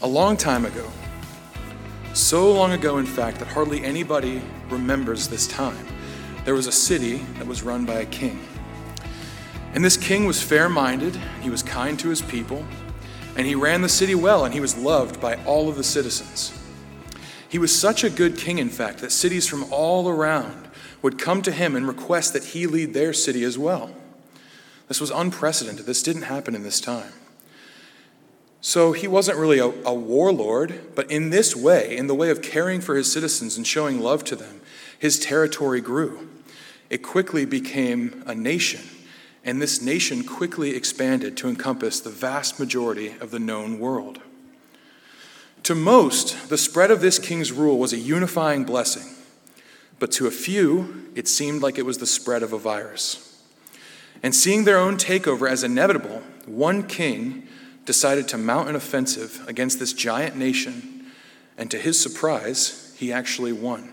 A long time ago, so long ago, in fact, that hardly anybody remembers this time, there was a city that was run by a king. And this king was fair minded, he was kind to his people, and he ran the city well, and he was loved by all of the citizens. He was such a good king, in fact, that cities from all around would come to him and request that he lead their city as well. This was unprecedented. This didn't happen in this time. So he wasn't really a, a, warlord, but in this way, in the way of caring for his citizens and showing love to them, his territory grew. It quickly became a nation, and this nation quickly expanded to encompass the vast majority of the known world. To most, the spread of this king's rule was a unifying blessing, but to a few, it seemed like it was the spread of a virus. And seeing their own takeover as inevitable, one king decided to mount an offensive against this giant nation, and to his surprise, he actually won.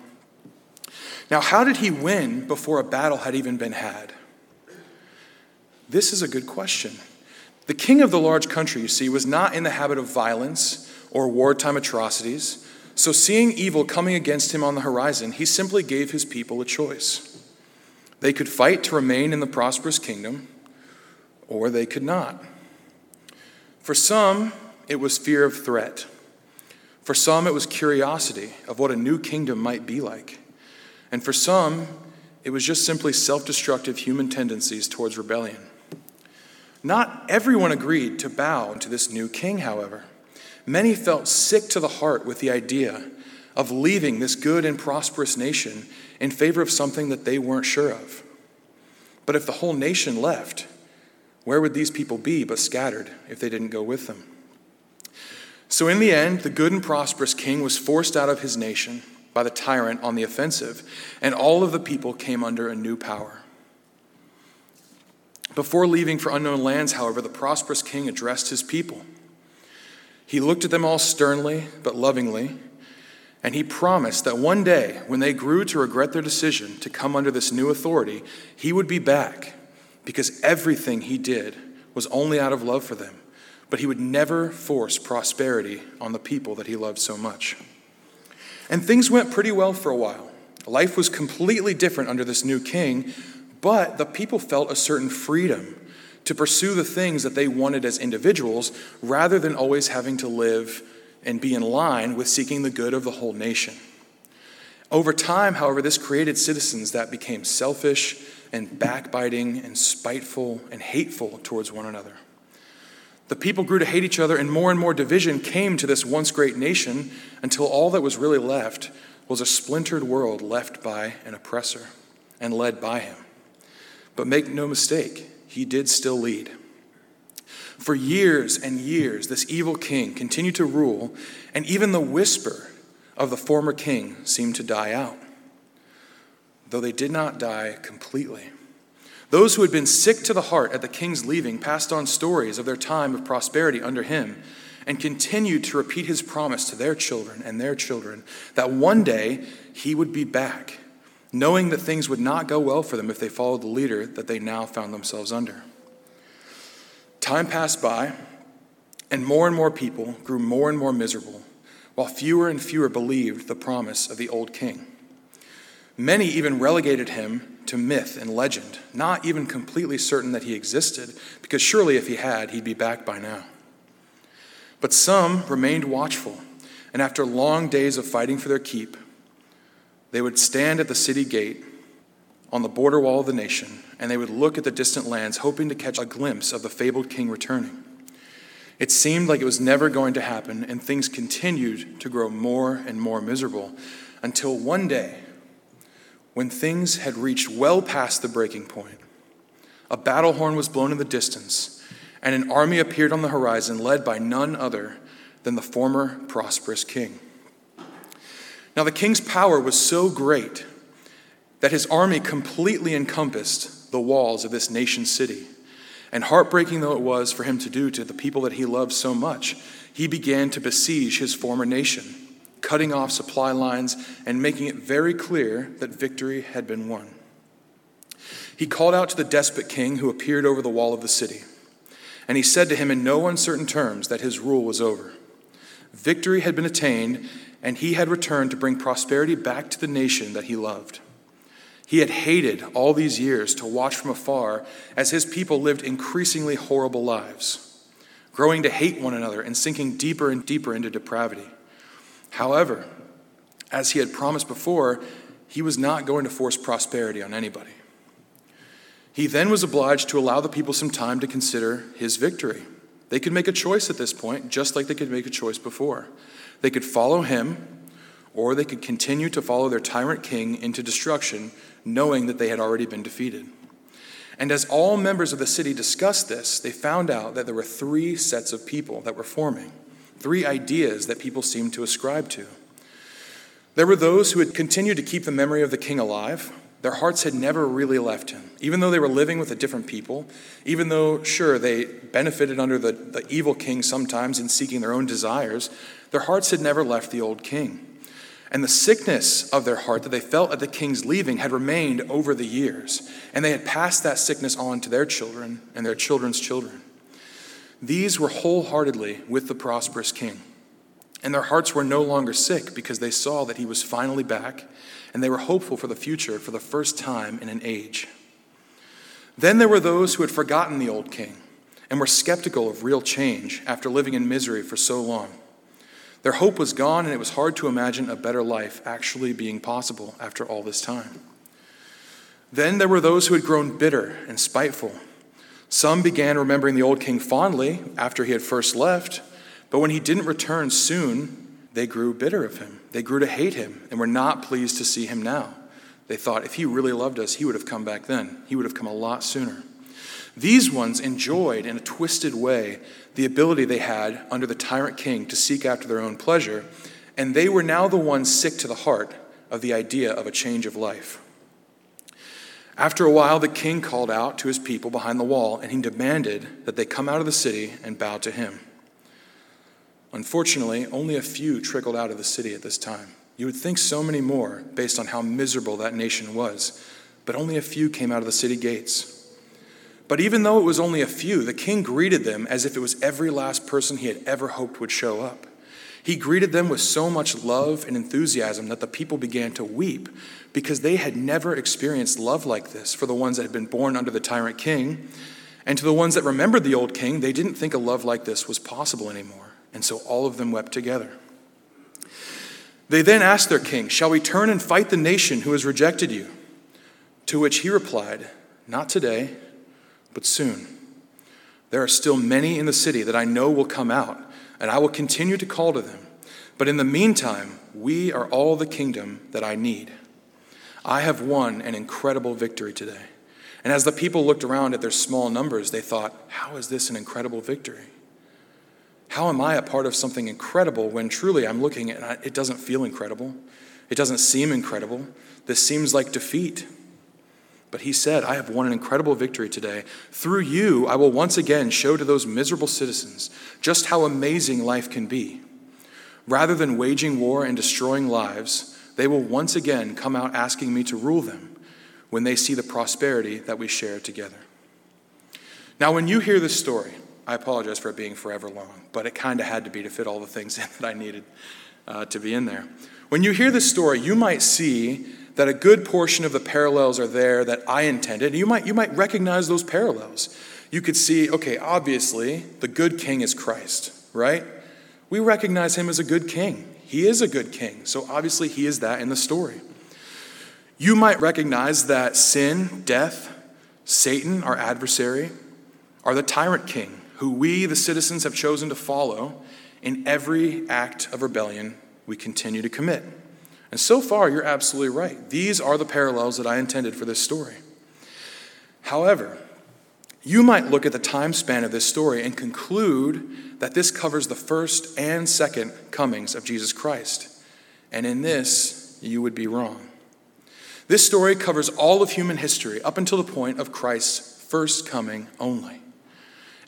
Now, how did he win before a battle had even been had? This is a good question. The king of the large country, you see, was not in the habit of violence or wartime atrocities. So, seeing evil coming against him on the horizon, he simply gave his people a choice. They could fight to remain in the prosperous kingdom, or they could not. For some, it was fear of threat. For some, it was curiosity of what a new kingdom might be like. And for some, it was just simply self destructive human tendencies towards rebellion. Not everyone agreed to bow to this new king, however. Many felt sick to the heart with the idea of leaving this good and prosperous nation in favor of something that they weren't sure of. But if the whole nation left, where would these people be but scattered if they didn't go with them? So, in the end, the good and prosperous king was forced out of his nation by the tyrant on the offensive, and all of the people came under a new power. Before leaving for unknown lands, however, the prosperous king addressed his people. He looked at them all sternly but lovingly, and he promised that one day, when they grew to regret their decision to come under this new authority, he would be back because everything he did was only out of love for them. But he would never force prosperity on the people that he loved so much. And things went pretty well for a while. Life was completely different under this new king, but the people felt a certain freedom to pursue the things that they wanted as individuals rather than always having to live and be in line with seeking the good of the whole nation. Over time, however, this created citizens that became selfish and backbiting and spiteful and hateful towards one another. The people grew to hate each other, and more and more division came to this once great nation until all that was really left was a splintered world left by an oppressor and led by him. But make no mistake, he did still lead. For years and years, this evil king continued to rule, and even the whisper of the former king seemed to die out though they did not die completely. Those who had been sick to the heart at the king's leaving passed on stories of their time of prosperity under him and continued to repeat his promise to their children and their children that one day he would be back, knowing that things would not go well for them if they followed the leader that they now found themselves under. Time passed by, and more and more people grew more and more miserable, while fewer and fewer believed the promise of the old king. Many even relegated him to myth and legend, not even completely certain that he existed, because surely if he had, he'd be back by now. But some remained watchful, and after long days of fighting for their keep, they would stand at the city gate on the border wall of the nation, and they would look at the distant lands, hoping to catch a glimpse of the fabled king returning. It seemed like it was never going to happen, and things continued to grow more and more miserable until one day, when things had reached well past the breaking point, a battle horn was blown in the distance, and an army appeared on the horizon led by none other than the former prosperous king. Now, the king's power was so great that his army completely encompassed the walls of this nation city. And heartbreaking though it was for him to do to the people that he loved so much, he began to besiege his former nation cutting off supply lines and making it very clear that victory had been won. He called out to the despot king who appeared over the wall of the city, and he said to him in no uncertain terms that his rule was over. Victory had been attained, and he had returned to bring prosperity back to the nation that he loved. He had hated all these years to watch from afar as his people lived increasingly horrible lives, growing to hate one another and sinking deeper and deeper into depravity. However, as he had promised before, he was not going to force prosperity on anybody. He then was obliged to allow the people some time to consider his victory. They could make a choice at this point, just like they could make a choice before. They could follow him, or they could continue to follow their tyrant king into destruction, knowing that they had already been defeated. And as all members of the city discussed this, they found out that there were three sets of people that were forming, three ideas that people seemed to ascribe to. There were those who had continued to keep the memory of the king alive, their hearts had never really left him. Even though they were living with a different people, even though, sure, they benefited under the, the evil king sometimes in seeking their own desires, their hearts had never left the old king. And the sickness of their heart that they felt at the king's leaving had remained over the years, and they had passed that sickness on to their children and their children's children. These were wholeheartedly with the prosperous king. And their hearts were no longer sick because they saw that he was finally back and they were hopeful for the future for the first time in an age. Then there were those who had forgotten the old king and were skeptical of real change after living in misery for so long. Their hope was gone, and it was hard to imagine a better life actually being possible after all this time. Then there were those who had grown bitter and spiteful. Some began remembering the old king fondly after he had first left, but when he didn't return soon, they grew bitter of him. They grew to hate him and were not pleased to see him now. They thought if he really loved us, he would have come back then. He would have come a lot sooner. These ones enjoyed, in a twisted way, the ability they had under the tyrant king to seek after their own pleasure, and they were now the ones sick to the heart of the idea of a change of life. After a while, the king called out to his people behind the wall, and he demanded that they come out of the city and bow to him. Unfortunately, only a few trickled out of the city at this time. You would think so many more based on how miserable that nation was, but only a few came out of the city gates. But even though it was only a few, the king greeted them as if it was every last person he had ever hoped would show up. He greeted them with so much love and enthusiasm that the people began to weep because they had never experienced love like this for the ones that had been born under the tyrant king. And to the ones that remembered the old king, they didn't think a love like this was possible anymore. And so all of them wept together. They then asked their king, Shall we turn and fight the nation who has rejected you? To which he replied, Not today, but soon. There are still many in the city that I know will come out, and I will continue to call to them. But in the meantime, we are all the kingdom that I need. I have won an incredible victory today. And as the people looked around at their small numbers, they thought, How is this an incredible victory? How am I a part of something incredible when truly I'm looking at it doesn't feel incredible? It doesn't seem incredible. This seems like defeat. But he said, I have won an incredible victory today. Through you, I will once again show to those miserable citizens just how amazing life can be. Rather than waging war and destroying lives, they will once again come out asking me to rule them when they see the prosperity that we share together. Now, when you hear this story, I apologize for it being forever long, but it kind of had to be to fit all the things in that I needed uh, to be in there. When you hear this story, you might see that a good portion of the parallels are there that I intended. You might, you might recognize those parallels. You could see, okay, obviously, the good king is Christ, right? We recognize him as a good king. He is a good king, so obviously, he is that in the story. You might recognize that sin, death, Satan, our adversary, are the tyrant king who we, the citizens, have chosen to follow in every act of rebellion we continue to commit. And so far, you're absolutely right. These are the parallels that I intended for this story. However, you might look at the time span of this story and conclude that this covers the first and second comings of Jesus Christ. And in this, you would be wrong. This story covers all of human history up until the point of Christ's first coming only.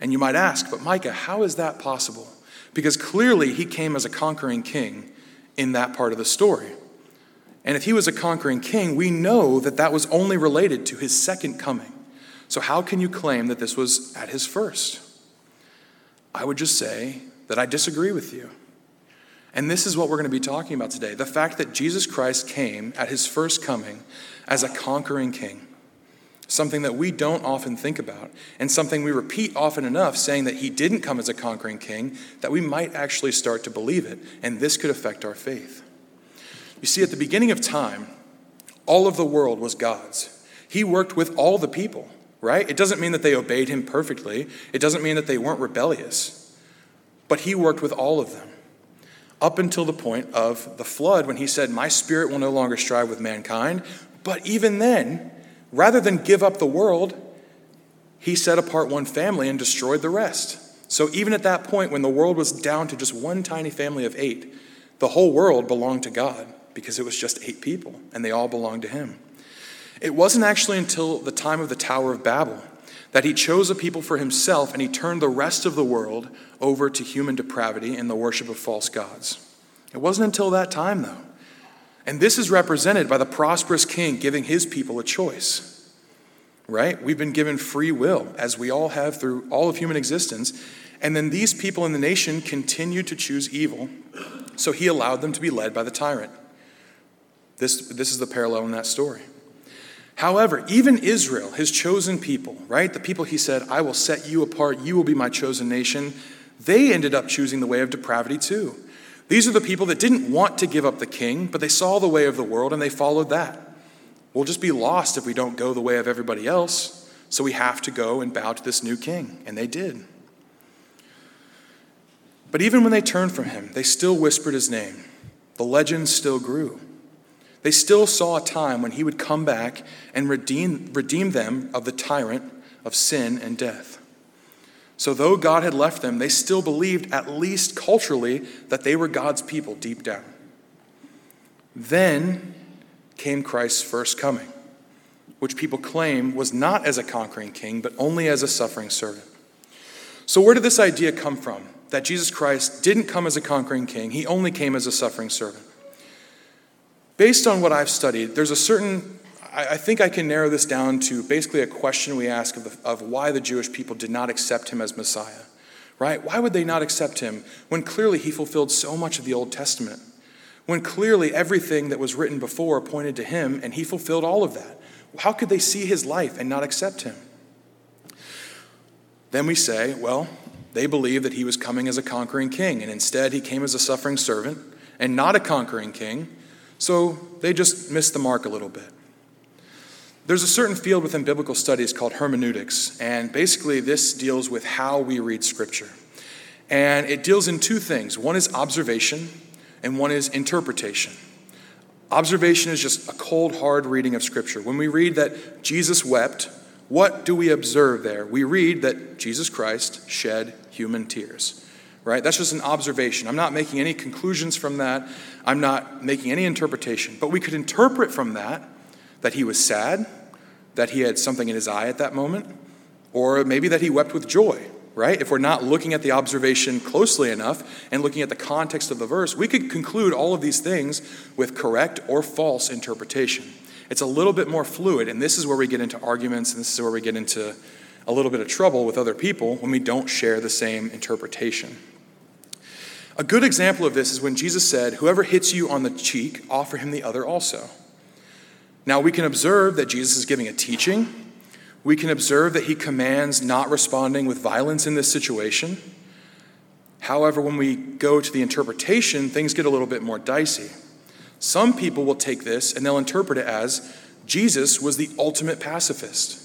And you might ask, but Micah, how is that possible? Because clearly he came as a conquering king in that part of the story. And if he was a conquering king, we know that that was only related to his second coming. So, how can you claim that this was at his first? I would just say that I disagree with you. And this is what we're going to be talking about today the fact that Jesus Christ came at his first coming as a conquering king. Something that we don't often think about, and something we repeat often enough, saying that he didn't come as a conquering king, that we might actually start to believe it, and this could affect our faith. You see, at the beginning of time, all of the world was God's. He worked with all the people, right? It doesn't mean that they obeyed him perfectly, it doesn't mean that they weren't rebellious, but he worked with all of them up until the point of the flood when he said, My spirit will no longer strive with mankind. But even then, rather than give up the world, he set apart one family and destroyed the rest. So even at that point, when the world was down to just one tiny family of eight, the whole world belonged to God because it was just eight people and they all belonged to him. It wasn't actually until the time of the Tower of Babel that he chose a people for himself and he turned the rest of the world over to human depravity and the worship of false gods. It wasn't until that time, though. And this is represented by the prosperous king giving his people a choice. Right? We've been given free will, as we all have through all of human existence. And then these people in the nation continued to choose evil, so he allowed them to be led by the tyrant. This, this is the parallel in that story. However, even Israel, his chosen people, right? The people he said, I will set you apart, you will be my chosen nation, they ended up choosing the way of depravity too. These are the people that didn't want to give up the king, but they saw the way of the world and they followed that. We'll just be lost if we don't go the way of everybody else, so we have to go and bow to this new king. And they did. But even when they turned from him, they still whispered his name. The legend still grew. They still saw a time when he would come back and redeem, redeem them of the tyrant of sin and death. So, though God had left them, they still believed, at least culturally, that they were God's people deep down. Then came Christ's first coming, which people claim was not as a conquering king, but only as a suffering servant. So, where did this idea come from? That Jesus Christ didn't come as a conquering king, he only came as a suffering servant. Based on what I've studied, there's a certain, I, think I can narrow this down to basically a question we ask of, the, of why the Jewish people did not accept him as Messiah, right? Why would they not accept him when clearly he fulfilled so much of the Old Testament? When clearly everything that was written before pointed to him and he fulfilled all of that? How could they see his life and not accept him? Then we say, well, they believe that he was coming as a conquering king, and instead he came as a suffering servant and not a conquering king so they just missed the mark a little bit. There's a certain field within biblical studies called hermeneutics, and basically this deals with how we read Scripture. And it deals in two things one is observation, and one is interpretation. Observation is just a cold, hard reading of Scripture. When we read that Jesus wept, what do we observe there? We read that Jesus Christ shed human tears right? That's just an observation. I'm not making any conclusions from that. I'm not making any interpretation. But we could interpret from that that he was sad, that he had something in his eye at that moment, or maybe that he wept with joy, right? If we're not looking at the observation closely enough and looking at the context of the verse, we could conclude all of these things with correct or false interpretation. It's a little bit more fluid, and this is where we get into arguments, and this is where we get into a little bit of trouble with other people when we don't share the same interpretation. A good example of this is when Jesus said, Whoever hits you on the cheek, offer him the other also. Now we can observe that Jesus is giving a teaching. We can observe that he commands not responding with violence in this situation. However, when we go to the interpretation, things get a little bit more dicey. Some people will take this and they'll interpret it as Jesus was the ultimate pacifist.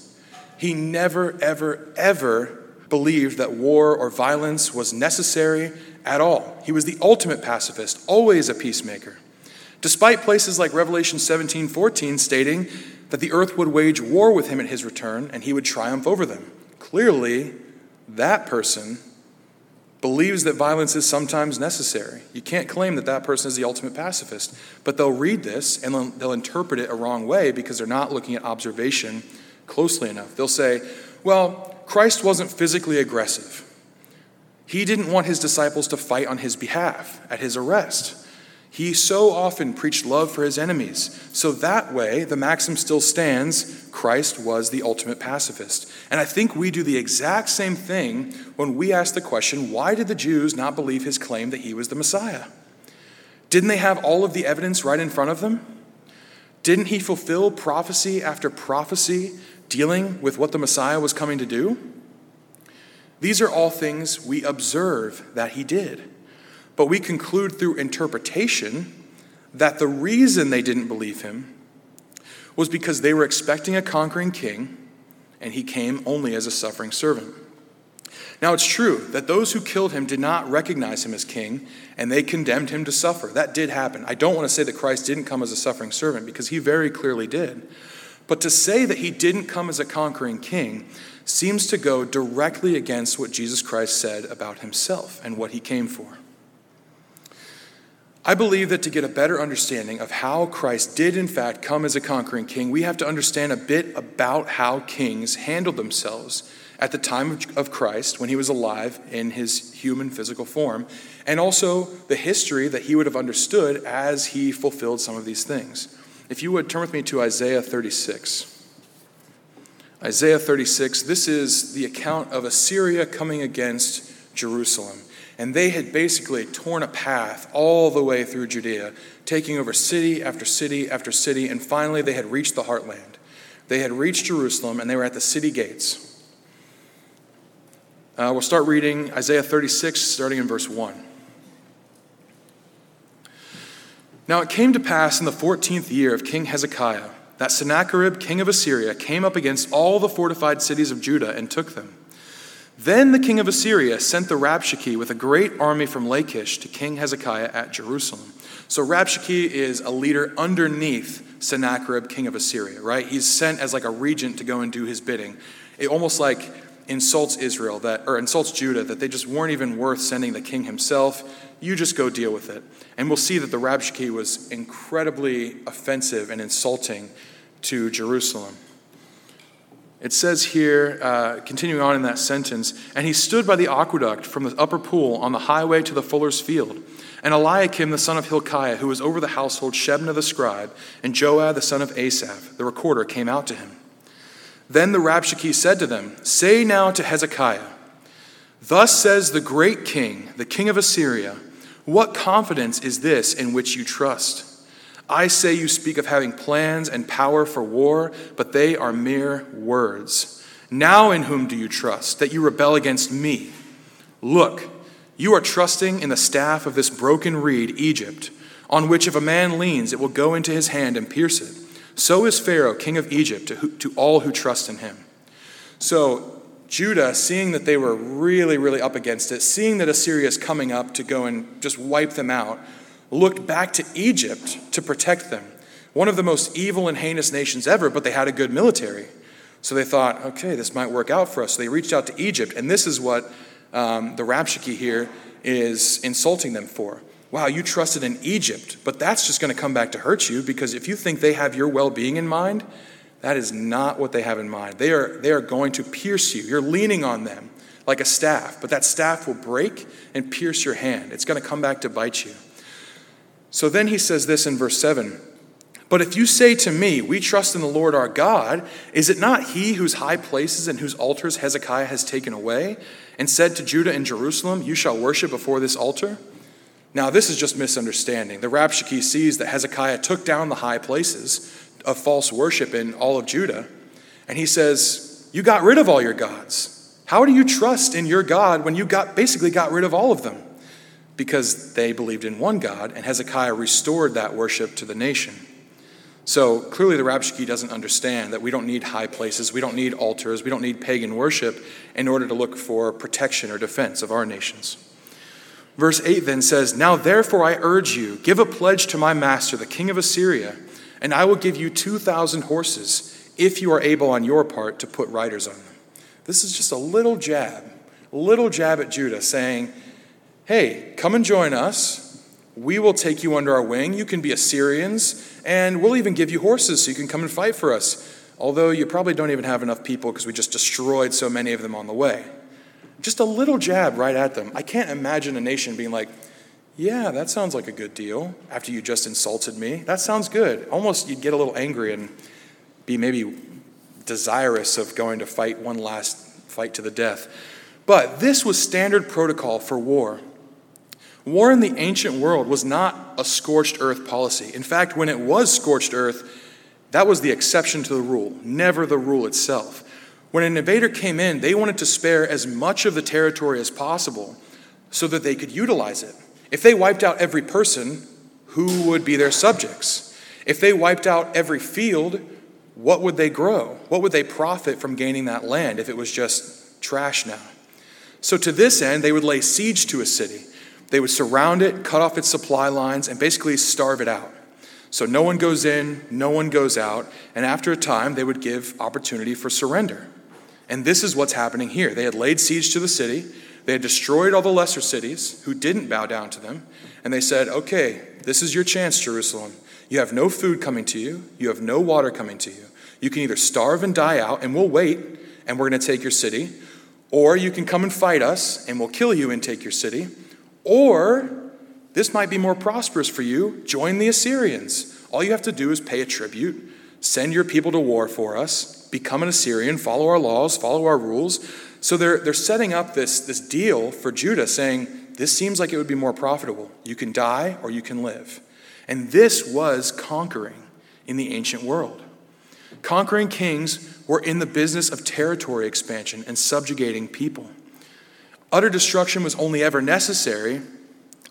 He never, ever, ever believed that war or violence was necessary at all. He was the ultimate pacifist, always a peacemaker. Despite places like Revelation 17 14 stating that the earth would wage war with him at his return and he would triumph over them. Clearly, that person believes that violence is sometimes necessary. You can't claim that that person is the ultimate pacifist, but they'll read this and they'll, they'll interpret it a wrong way because they're not looking at observation closely enough. They'll say, well, Christ wasn't physically aggressive. He didn't want his disciples to fight on his behalf at his arrest. He so often preached love for his enemies. So that way, the maxim still stands Christ was the ultimate pacifist. And I think we do the exact same thing when we ask the question why did the Jews not believe his claim that he was the Messiah? Didn't they have all of the evidence right in front of them? Didn't he fulfill prophecy after prophecy dealing with what the Messiah was coming to do? These are all things we observe that he did. But we conclude through interpretation that the reason they didn't believe him was because they were expecting a conquering king and he came only as a suffering servant. Now, it's true that those who killed him did not recognize him as king, and they condemned him to suffer. That did happen. I don't want to say that Christ didn't come as a suffering servant, because he very clearly did. But to say that he didn't come as a conquering king seems to go directly against what Jesus Christ said about himself and what he came for. I believe that to get a better understanding of how Christ did, in fact, come as a conquering king, we have to understand a bit about how kings handled themselves at the time of Christ when he was alive in his human physical form, and also the history that he would have understood as he fulfilled some of these things. If you would turn with me to Isaiah 36. Isaiah 36, this is the account of Assyria coming against Jerusalem. And they had basically torn a path all the way through Judea, taking over city after city after city, and finally they had reached the heartland. They had reached Jerusalem and they were at the city gates. Uh, we'll start reading Isaiah 36, starting in verse 1. Now it came to pass in the 14th year of King Hezekiah that Sennacherib, king of Assyria, came up against all the fortified cities of Judah and took them. Then the king of Assyria sent the Rabshakeh with a great army from Lachish to King Hezekiah at Jerusalem. So Rabshakeh is a leader underneath Sennacherib, king of Assyria, right? He's sent as like a regent to go and do his bidding. It almost like insults Israel that or insults Judah that they just weren't even worth sending the king himself. You just go deal with it. And we'll see that the Rabshakeh was incredibly offensive and insulting to Jerusalem. It says here, uh, continuing on in that sentence, and he stood by the aqueduct from the upper pool on the highway to the fuller's field. And Eliakim the son of Hilkiah, who was over the household, Shebna the scribe, and Joah the son of Asaph, the recorder, came out to him. Then the Rabshakeh said to them, Say now to Hezekiah, Thus says the great king, the king of Assyria, What confidence is this in which you trust? I say you speak of having plans and power for war, but they are mere words. Now in whom do you trust, that you rebel against me? Look, you are trusting in the staff of this broken reed, Egypt, on which if a man leans, it will go into his hand and pierce it. So is Pharaoh, king of Egypt, to, to all who trust in him. So Judah, seeing that they were really, really up against it, seeing that Assyria is coming up to go and just wipe them out, looked back to Egypt to protect them. One of the most evil and heinous nations ever, but they had a good military. So they thought, okay, this might work out for us. So they reached out to Egypt, and this is what um, the Rabshakeh here is insulting them for. Wow, you trusted in Egypt, but that's just going to come back to hurt you because if you think they have your well being in mind, that is not what they have in mind. They are, they are going to pierce you. You're leaning on them like a staff, but that staff will break and pierce your hand. It's going to come back to bite you. So then he says this in verse 7 But if you say to me, We trust in the Lord our God, is it not he whose high places and whose altars Hezekiah has taken away, and said to Judah and Jerusalem, You shall worship before this altar? Now, this is just misunderstanding. The Rabshakeh sees that Hezekiah took down the high places of false worship in all of Judah, and he says, You got rid of all your gods. How do you trust in your God when you got basically got rid of all of them? Because they believed in one God, and Hezekiah restored that worship to the nation. So clearly, the Rabshakeh doesn't understand that we don't need high places, we don't need altars, we don't need pagan worship in order to look for protection or defense of our nations. Verse 8 then says, Now therefore I urge you, give a pledge to my master, the king of Assyria, and I will give you 2,000 horses, if you are able on your part to put riders on them. This is just a little jab, a little jab at Judah, saying, hey, come and join us. We will take you under our wing. You can be Assyrians, and we'll even give you horses so you can come and fight for us. Although you probably don't even have enough people because we just destroyed so many of them on the way. Just a little jab right at them. I can't imagine a nation being like, yeah, that sounds like a good deal after you just insulted me. That sounds good. Almost you'd get a little angry and be maybe desirous of going to fight one last fight to the death. But this was standard protocol for war. War in the ancient world was not a scorched earth policy. In fact, when it was scorched earth, that was the exception to the rule, never the rule itself. When an invader came in, they wanted to spare as much of the territory as possible so that they could utilize it. If they wiped out every person, who would be their subjects? If they wiped out every field, what would they grow? What would they profit from gaining that land if it was just trash now? So, to this end, they would lay siege to a city. They would surround it, cut off its supply lines, and basically starve it out. So, no one goes in, no one goes out, and after a time, they would give opportunity for surrender. And this is what's happening here. They had laid siege to the city, they had destroyed all the lesser cities who didn't bow down to them, and they said, Okay, this is your chance, Jerusalem. You have no food coming to you, you have no water coming to you. You can either starve and die out, and we'll wait, and we're going to take your city, or you can come and fight us, and we'll kill you and take your city, or this might be more prosperous for you join the Assyrians. All you have to do is pay a tribute, send your people to war for us, become an Assyrian, follow our laws, follow our rules. So they're, they're setting up this, this deal for Judah, saying, This seems like it would be more profitable. You can die or you can live. And this was conquering in the ancient world. Conquering kings were in the business of territory expansion and subjugating people. Utter destruction was only ever necessary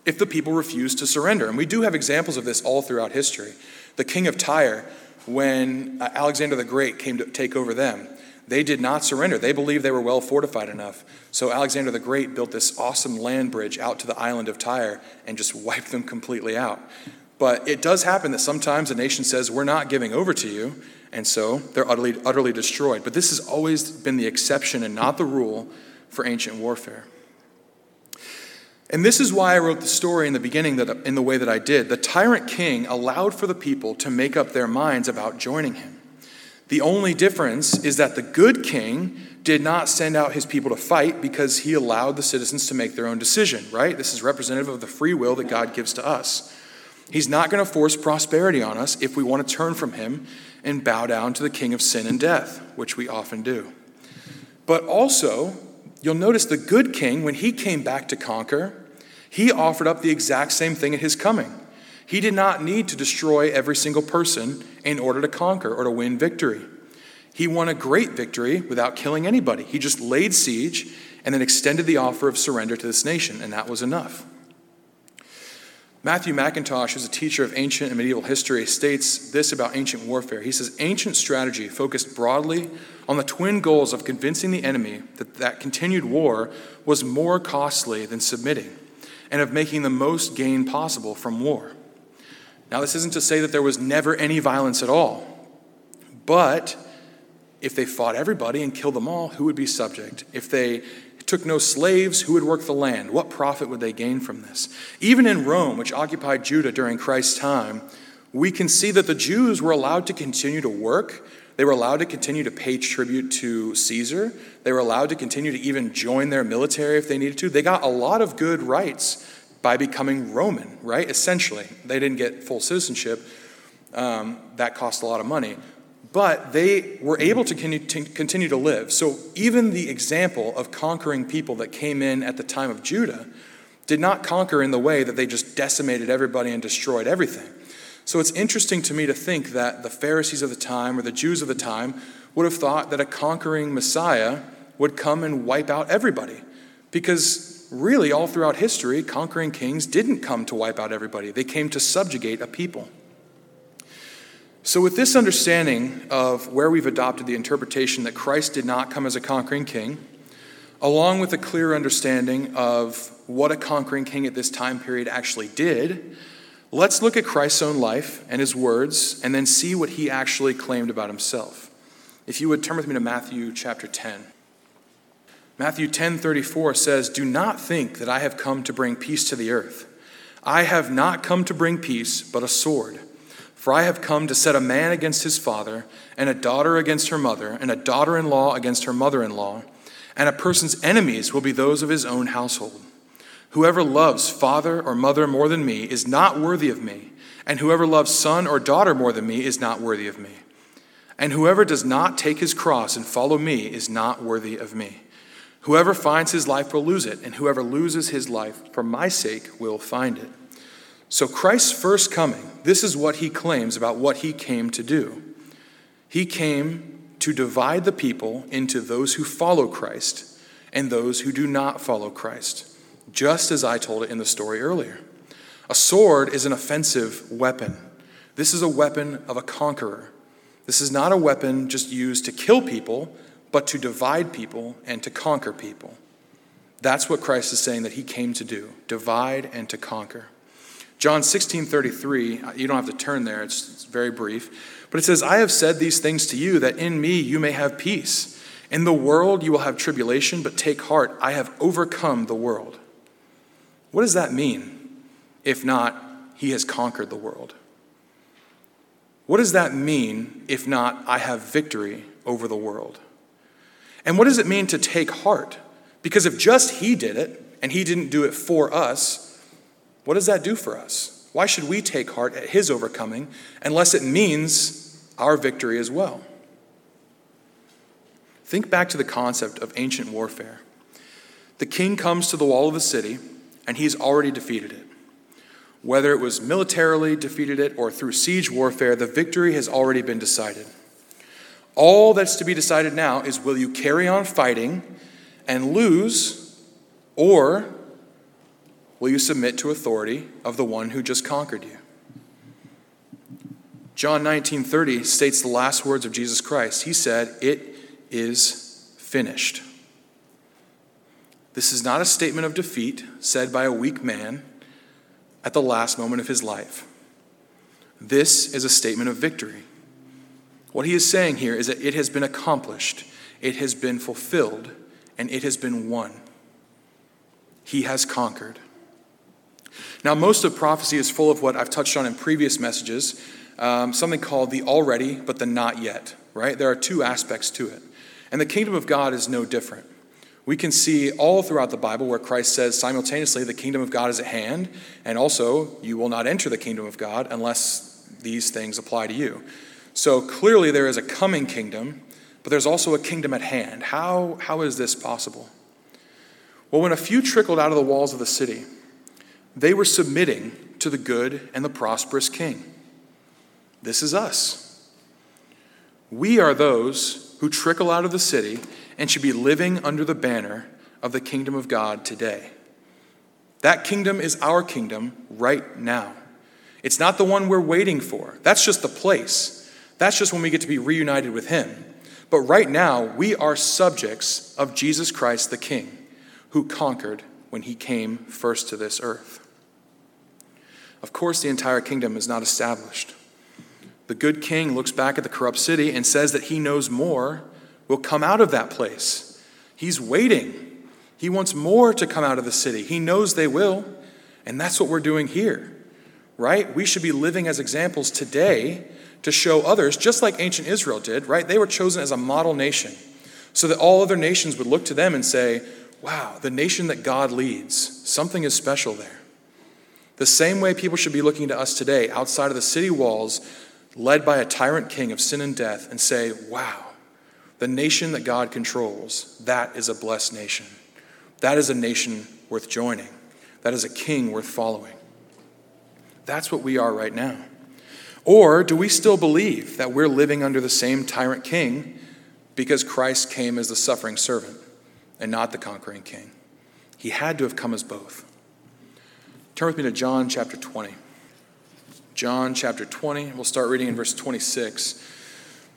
if the people refused to surrender. And we do have examples of this all throughout history. The king of Tyre, when uh, Alexander the Great came to take over them, they did not surrender. They believed they were well fortified enough. So Alexander the Great built this awesome land bridge out to the island of Tyre and just wiped them completely out. But it does happen that sometimes a nation says, We're not giving over to you. And so they're utterly, utterly destroyed. But this has always been the exception and not the rule for ancient warfare. And this is why I wrote the story in the beginning that, in the way that I did. The tyrant king allowed for the people to make up their minds about joining him. The only difference is that the good king did not send out his people to fight because he allowed the citizens to make their own decision, right? This is representative of the free will that God gives to us. He's not going to force prosperity on us if we want to turn from Him and bow down to the king of sin and death, which we often do. But also, you'll notice the good king, when he came back to conquer, he offered up the exact same thing at his coming. He did not need to destroy every single person in order to conquer or to win victory. He won a great victory without killing anybody. He just laid siege and then extended the offer of surrender to this nation, and that was enough. Matthew McIntosh, who's a teacher of ancient and medieval history, states this about ancient warfare. He says, Ancient strategy focused broadly on the twin goals of convincing the enemy that that continued war was more costly than submitting, and of making the most gain possible from war. Now, this isn't to say that there was never any violence at all, but if they fought everybody and killed them all, who would be subject? If they took no slaves, who would work the land? What profit would they gain from this? Even in Rome, which occupied Judah during Christ's time, we can see that the Jews were allowed to continue to work. They were allowed to continue to pay tribute to Caesar. They were allowed to continue to even join their military if they needed to. They got a lot of good rights by becoming Roman, right? Essentially, they didn't get full citizenship. Um, that cost a lot of money but they were able to continue to live. So even the example of conquering people that came in at the time of Judah did not conquer in the way that they just decimated everybody and destroyed everything. So it's interesting to me to think that the Pharisees of the time or the Jews of the time would have thought that a conquering Messiah would come and wipe out everybody. Because really, all throughout history, conquering kings didn't come to wipe out everybody, they came to subjugate a people. So, with this understanding of where we've adopted the interpretation that Christ did not come as a conquering king, along with a clear understanding of what a conquering king at this time period actually did, let's look at Christ's own life and his words and then see what he actually claimed about himself. If you would turn with me to Matthew chapter 10. Matthew 10:34 says, "Do not think that I have come to bring peace to the earth. I have not come to bring peace, but a sword." For I have come to set a man against his father, and a daughter against her mother, and a daughter in law against her mother in law, and a person's enemies will be those of his own household. Whoever loves father or mother more than me is not worthy of me, and whoever loves son or daughter more than me is not worthy of me. And whoever does not take his cross and follow me is not worthy of me. Whoever finds his life will lose it, and whoever loses his life for my sake will find it. So, Christ's first coming, this is what he claims about what he came to do. He came to divide the people into those who follow Christ and those who do not follow Christ, just as I told it in the story earlier. A sword is an offensive weapon. This is a weapon of a conqueror. This is not a weapon just used to kill people, but to divide people and to conquer people. That's what Christ is saying that he came to do divide and to conquer. John 16 33, uh, you don't have to turn there, it's, it's very brief. But it says, I have said these things to you that in me you may have peace. In the world you will have tribulation, but take heart, I have overcome the world. What does that mean? If not, he has conquered the world. What does that mean if not, I have victory over the world? And what does it mean to take heart? Because if just he did it and he didn't do it for us, what does that do for us? Why should we take heart at his overcoming unless it means our victory as well? Think back to the concept of ancient warfare. The king comes to the wall of the city, and he's already defeated it. Whether it was militarily defeated it or through siege warfare, the victory has already been decided. All that's to be decided now is will you carry on fighting and lose, or will you submit to authority of the one who just conquered you? John 19:30 states the last words of Jesus Christ. He said, "It is finished. This is not a statement of defeat said by a weak man at the last moment of his life. This is a statement of victory. What he is saying here is that it has been accomplished, it has been fulfilled, and it has been won. He has conquered. Now, most of prophecy is full of what I've touched on in previous messages, um, something called the already but the not yet, right? There are two aspects to it. And the kingdom of God is no different. We can see all throughout the Bible where Christ says simultaneously, the kingdom of God is at hand, and also, you will not enter the kingdom of God unless these things apply to you. So clearly, there is a coming kingdom, but there's also a kingdom at hand. How, how is this possible? Well, when a few trickled out of the walls of the city, they were submitting to the good and the prosperous king. This is us. We are those who trickle out of the city and should be living under the banner of the kingdom of God today. That kingdom is our kingdom right now. It's not the one we're waiting for. That's just the place. That's just when we get to be reunited with Him. But right now, we are subjects of Jesus Christ the King, who conquered when He came first to this earth. Of course, the entire kingdom is not established. The good king looks back at the corrupt city and says that he knows more will come out of that place. He's waiting. He wants more to come out of the city. He knows they will. And that's what we're doing here, right? We should be living as examples today to show others, just like ancient Israel did, right? They were chosen as a model nation so that all other nations would look to them and say, wow, the nation that God leads, something is special there. The same way people should be looking to us today outside of the city walls led by a tyrant king of sin and death, and say, wow, the nation that God controls, that is a blessed nation. That is a nation worth joining. That is a king worth following. That's what we are right now. Or do we still believe that we're living under the same tyrant king because Christ came as the suffering servant and not the conquering king? He had to have come as both. Turn with me to John chapter 20. John chapter 20. We'll start reading in verse 26.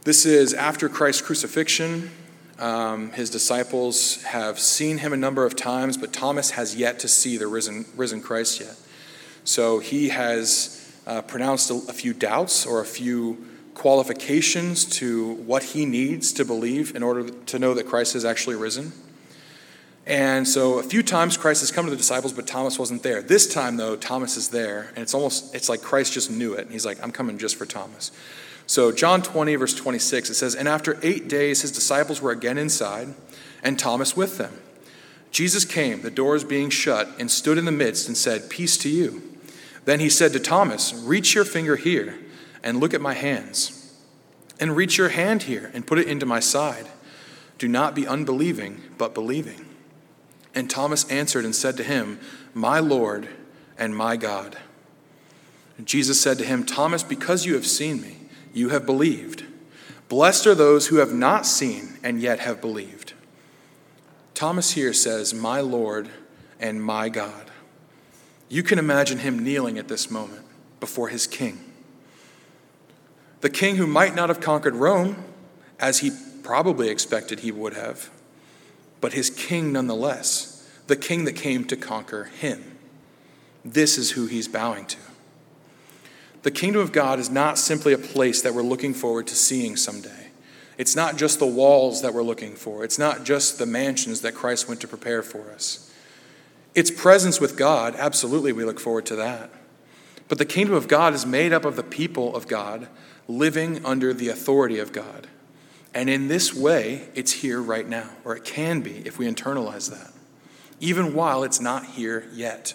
This is after Christ's crucifixion. Um, his disciples have seen him a number of times, but Thomas has yet to see the risen, risen Christ yet. So he has uh, pronounced a, a few doubts or a few qualifications to what he needs to believe in order to know that Christ has actually risen. And so a few times Christ has come to the disciples, but Thomas wasn't there. This time, though, Thomas is there, and it's almost it's like Christ just knew it. And he's like, I'm coming just for Thomas. So John 20, verse 26, it says, And after eight days his disciples were again inside, and Thomas with them. Jesus came, the doors being shut, and stood in the midst and said, Peace to you. Then he said to Thomas, Reach your finger here and look at my hands, and reach your hand here and put it into my side. Do not be unbelieving, but believing. And Thomas answered and said to him, My Lord and my God. And Jesus said to him, Thomas, because you have seen me, you have believed. Blessed are those who have not seen and yet have believed. Thomas here says, My Lord and my God. You can imagine him kneeling at this moment before his king. The king who might not have conquered Rome, as he probably expected he would have, but his king nonetheless, the king that came to conquer him. This is who he's bowing to. The kingdom of God is not simply a place that we're looking forward to seeing someday. It's not just the walls that we're looking for. It's not just the mansions that Christ went to prepare for us. Its presence with God, absolutely, we look forward to that. But the kingdom of God is made up of the people of God living under the authority of God. And in this way, it's here right now, or it can be if we internalize that, even while it's not here yet,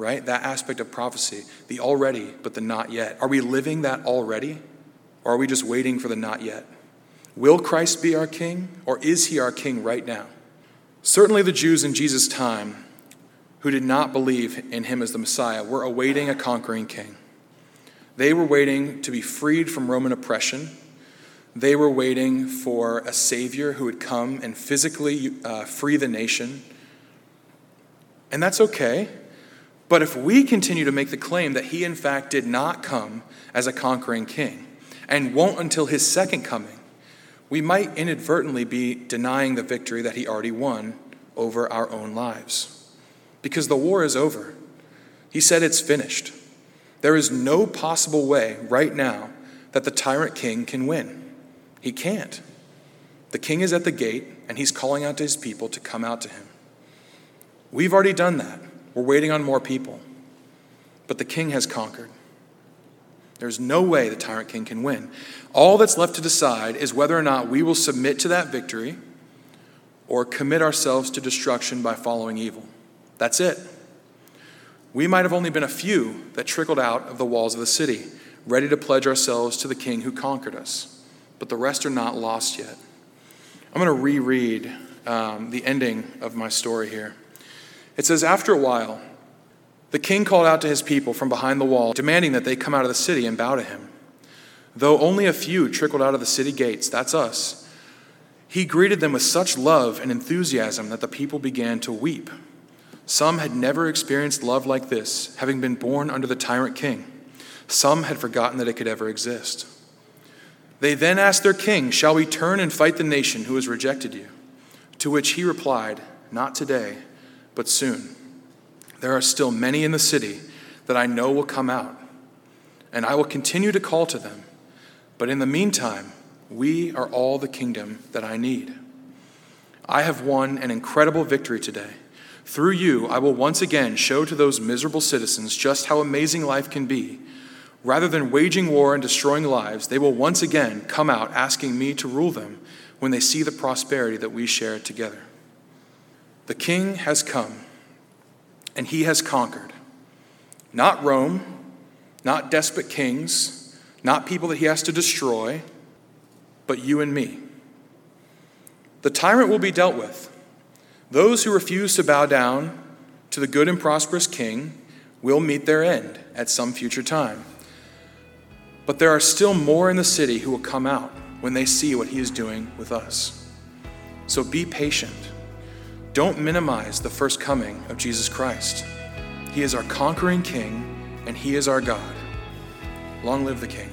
right? That aspect of prophecy, the already, but the not yet. Are we living that already, or are we just waiting for the not yet? Will Christ be our king, or is he our king right now? Certainly, the Jews in Jesus' time who did not believe in him as the Messiah were awaiting a conquering king. They were waiting to be freed from Roman oppression they were waiting for a Savior who would come and physically uh, free the nation. And that's okay. But if we continue to make the claim that he, in fact, did not come as a conquering king and won't until his second coming, we might inadvertently be denying the victory that he already won over our own lives. Because the war is over. He said it's finished. There is no possible way right now that the tyrant king can win. He can't. The king is at the gate, and he's calling out to his people to come out to him. We've already done that. We're waiting on more people. But the king has conquered. There's no way the tyrant king can win. All that's left to decide is whether or not we will submit to that victory or commit ourselves to destruction by following evil. That's it. We might have only been a few that trickled out of the walls of the city, ready to pledge ourselves to the king who conquered us but the rest are not lost yet. I'm going to reread um, the ending of my story here. It says, After a while, the king called out to his people from behind the wall, demanding that they come out of the city and bow to him. Though only a few trickled out of the city gates, that's us, he greeted them with such love and enthusiasm that the people began to weep. Some had never experienced love like this, having been born under the tyrant king. Some had forgotten that it could ever exist. They then asked their king, Shall we turn and fight the nation who has rejected you? To which he replied, Not today, but soon. There are still many in the city that I know will come out, and I will continue to call to them. But in the meantime, we are all the kingdom that I need. I have won an incredible victory today. Through you, I will once again show to those miserable citizens just how amazing life can be Rather than waging war and destroying lives, they will once again come out asking me to rule them when they see the prosperity that we share together. The king has come, and he has conquered. Not Rome, not despot kings, not people that he has to destroy, but you and me. The tyrant will be dealt with. Those who refuse to bow down to the good and prosperous king will meet their end at some future time. But there are still more in the city who will come out when they see what he is doing with us. So be patient. Don't minimize the first coming of Jesus Christ. He is our conquering King, and he is our God. Long live the King.